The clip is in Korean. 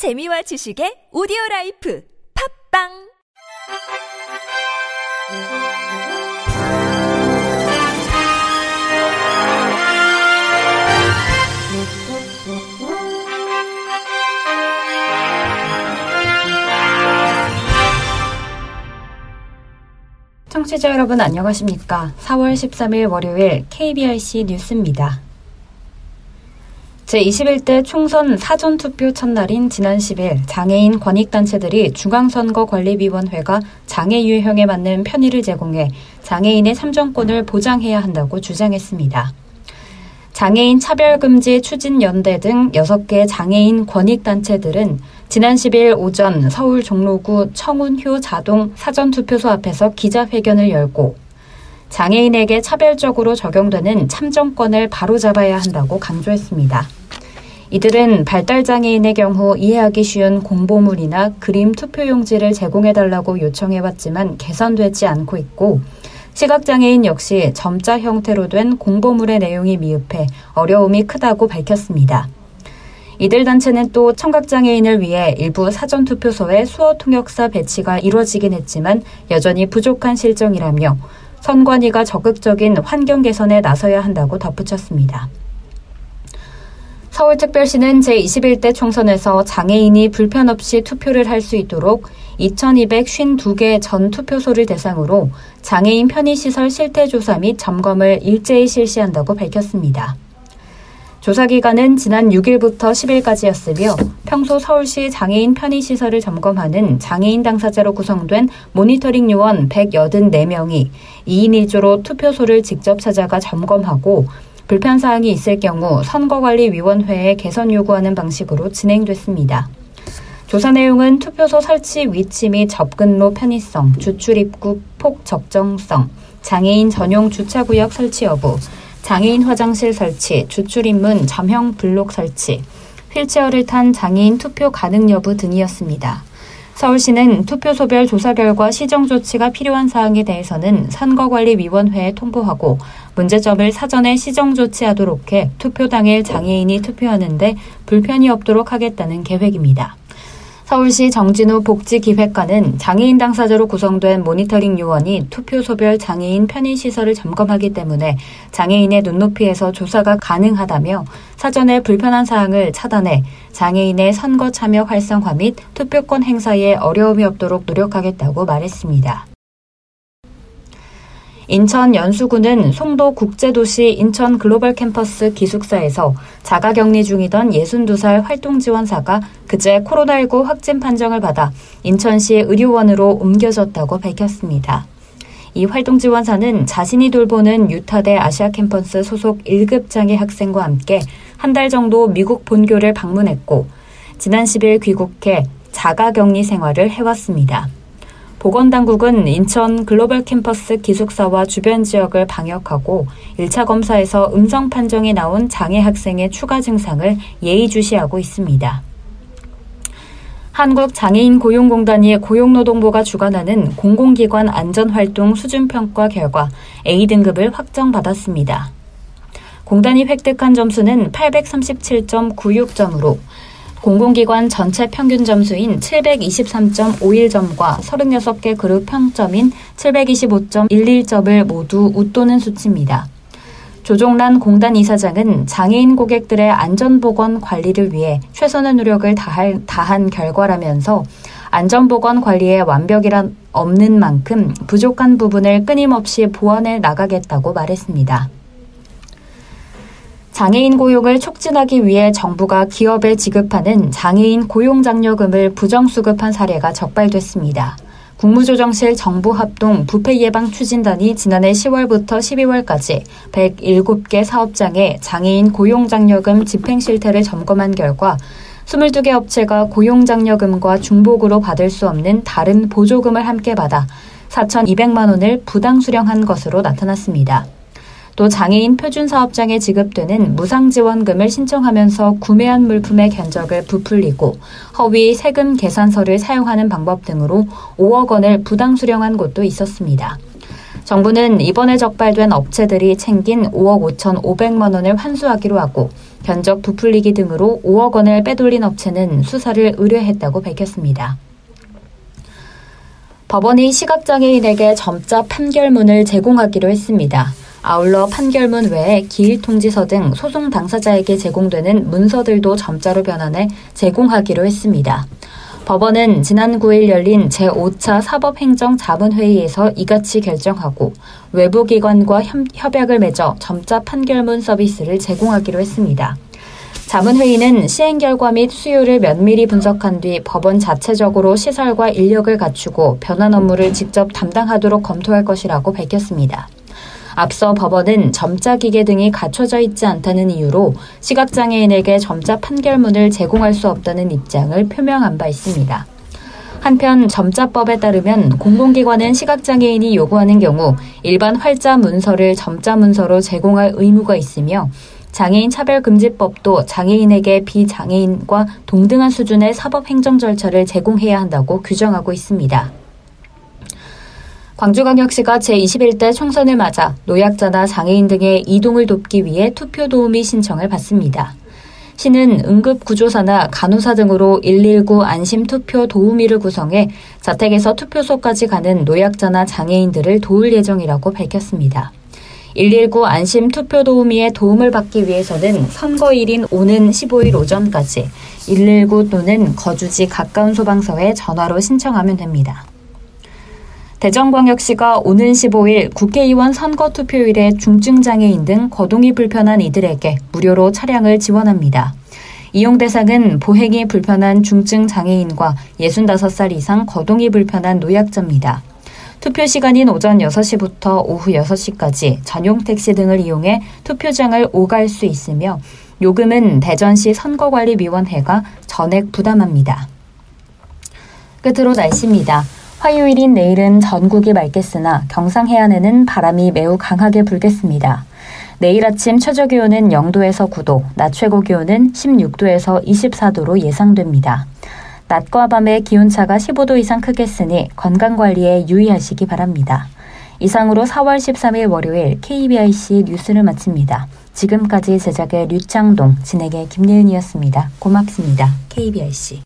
재미와 지식의 오디오 라이프 팝빵 청취자 여러분 안녕하십니까? 4월 13일 월요일 KBRC 뉴스입니다. 제21대 총선 사전투표 첫날인 지난 10일 장애인 권익단체들이 중앙선거관리위원회가 장애 유형에 맞는 편의를 제공해 장애인의 참정권을 보장해야 한다고 주장했습니다. 장애인 차별금지 추진연대 등 6개 장애인 권익단체들은 지난 10일 오전 서울 종로구 청운효 자동 사전투표소 앞에서 기자회견을 열고 장애인에게 차별적으로 적용되는 참정권을 바로잡아야 한다고 강조했습니다. 이들은 발달 장애인의 경우 이해하기 쉬운 공보물이나 그림 투표용지를 제공해달라고 요청해왔지만 개선되지 않고 있고 시각장애인 역시 점자 형태로 된 공보물의 내용이 미흡해 어려움이 크다고 밝혔습니다. 이들 단체는 또 청각장애인을 위해 일부 사전투표소에 수어 통역사 배치가 이뤄지긴 했지만 여전히 부족한 실정이라며 선관위가 적극적인 환경 개선에 나서야 한다고 덧붙였습니다. 서울특별시는 제21대 총선에서 장애인이 불편 없이 투표를 할 수 있도록 2,252개 전 투표소를 대상으로 장애인 편의시설 실태조사 및 점검을 일제히 실시한다고 밝혔습니다. 조사 기간은 지난 6일부터 10일까지였으며 평소 서울시 장애인 편의시설을 점검하는 장애인 당사자로 구성된 모니터링 요원 184명이 2인 1조로 투표소를 직접 찾아가 점검하고 불편 사항이 있을 경우 선거관리위원회에 개선 요구하는 방식으로 진행됐습니다. 조사 내용은 투표소 설치 위치 및 접근로 편의성, 주출 입구 폭 적정성, 장애인 전용 주차구역 설치 여부, 장애인 화장실 설치, 주출 입문 점형 블록 설치, 휠체어를 탄 장애인 투표 가능 여부 등이었습니다. 서울시는 투표소별 조사 결과 시정 조치가 필요한 사항에 대해서는 선거관리위원회에 통보하고 문제점을 사전에 시정 조치하도록 해 투표 당일 장애인이 투표하는데 불편이 없도록 하겠다는 계획입니다. 서울시 정진우 복지기획관은 장애인 당사자로 구성된 모니터링 요원이 투표소별 장애인 편의시설을 점검하기 때문에 장애인의 눈높이에서 조사가 가능하다며 사전에 불편한 사항을 차단해 장애인의 선거 참여 활성화 및 투표권 행사에 어려움이 없도록 노력하겠다고 말했습니다. 인천 연수구는 송도 국제도시 인천 글로벌 캠퍼스 기숙사에서 자가 격리 중이던 62살 활동 지원사가 그제 코로나19 확진 판정을 받아 인천시 의료원으로 옮겨졌다고 밝혔습니다. 이 활동 지원사는 자신이 돌보는 유타대 아시아 캠퍼스 소속 1급 장애 학생과 함께 한 달 정도 미국 본교를 방문했고 지난 10일 귀국해 자가 격리 생활을 해왔습니다. 보건당국은 인천 글로벌 캠퍼스 기숙사와 주변 지역을 방역하고 1차 검사에서 음성 판정이 나온 장애 학생의 추가 증상을 예의주시하고 있습니다. 한국장애인 고용공단이 고용노동부가 주관하는 공공기관 안전활동 수준평가 결과 A등급을 확정받았습니다. 공단이 획득한 점수는 837.96점으로 공공기관 전체 평균 점수인 723.51점과 36개 그룹 평점인 725.11점을 모두 웃도는 수치입니다. 조종란 공단 이사장은 장애인 고객들의 안전보건 관리를 위해 최선의 노력을 다할, 다한 결과라면서 안전보건 관리에 완벽이란 없는 만큼 부족한 부분을 끊임없이 보완해 나가겠다고 말했습니다. 장애인 고용을 촉진하기 위해 정부가 기업에 지급하는 장애인 고용장려금을 부정수급한 사례가 적발됐습니다. 국무조정실 정부합동 부패예방 추진단이 지난해 10월부터 12월까지 107개 사업장의 장애인 고용장려금 집행 실태를 점검한 결과 22개 업체가 고용장려금과 중복으로 받을 수 없는 다른 보조금을 함께 받아 4,200만 원을 부당 수령한 것으로 나타났습니다. 또 장애인 표준 사업장에 지급되는 무상 지원금을 신청하면서 구매한 물품의 견적을 부풀리고 허위 세금 계산서를 사용하는 방법 등으로 5억 원을 부당 수령한 곳도 있었습니다. 정부는 이번에 적발된 업체들이 챙긴 5억 5천 5백만 원을 환수하기로 하고 견적 부풀리기 등으로 5억 원을 빼돌린 업체는 수사를 의뢰했다고 밝혔습니다. 법원이 시각장애인에게 점자 판결문을 제공하기로 했습니다. 아울러 판결문 외에 기일 통지서 등 소송 당사자에게 제공되는 문서들도 점자로 변환해 제공하기로 했습니다. 법원은 지난 9일 열린 제5차 사법행정자문회의에서 이같이 결정하고 외부기관과 협약을 맺어 점자 판결문 서비스를 제공하기로 했습니다. 자문회의는 시행 결과 및 수요를 면밀히 분석한 뒤 법원 자체적으로 시설과 인력을 갖추고 변환 업무를 직접 담당하도록 검토할 것이라고 밝혔습니다. 앞서 법원은 점자 기계 등이 갖춰져 있지 않다는 이유로 시각장애인에게 점자 판결문을 제공할 수 없다는 입장을 표명한 바 있습니다. 한편 점자법에 따르면 공공기관은 시각장애인이 요구하는 경우 일반 활자 문서를 점자 문서로 제공할 의무가 있으며 장애인 차별금지법도 장애인에게 비장애인과 동등한 수준의 사법행정 절차를 제공해야 한다고 규정하고 있습니다. 광주광역시가 제21대 총선을 맞아 노약자나 장애인 등의 이동을 돕기 위해 투표 도우미 신청을 받습니다. 시는 응급구조사나 간호사 등으로 119 안심투표 도우미를 구성해 자택에서 투표소까지 가는 노약자나 장애인들을 도울 예정이라고 밝혔습니다. 119 안심 투표 도우미의 도움을 받기 위해서는 선거일인 오는 15일 오전까지 119 또는 거주지 가까운 소방서에 전화로 신청하면 됩니다. 대전광역시가 오는 15일 국회의원 선거 투표일에 중증장애인 등 거동이 불편한 이들에게 무료로 차량을 지원합니다. 이용 대상은 보행이 불편한 중증 장애인과 65살 이상 거동이 불편한 노약자입니다. 투표 시간인 오전 6시부터 오후 6시까지 전용 택시 등을 이용해 투표장을 오갈 수 있으며 요금은 대전시 선거관리위원회가 전액 부담합니다. 끝으로 날씨입니다. 화요일인 내일은 전국이 맑겠으나 경상 해안에는 바람이 매우 강하게 불겠습니다. 내일 아침 최저 기온은 0도에서 9도, 낮 최고 기온은 16도에서 24도로 예상됩니다. 낮과 밤의 기온차가 15도 이상 크겠으니 건강관리에 유의하시기 바랍니다. 이상으로 4월 13일 월요일 KBIC 뉴스를 마칩니다. 지금까지 제작의 류창동, 진행의 김예은이었습니다. 고맙습니다. KBIC.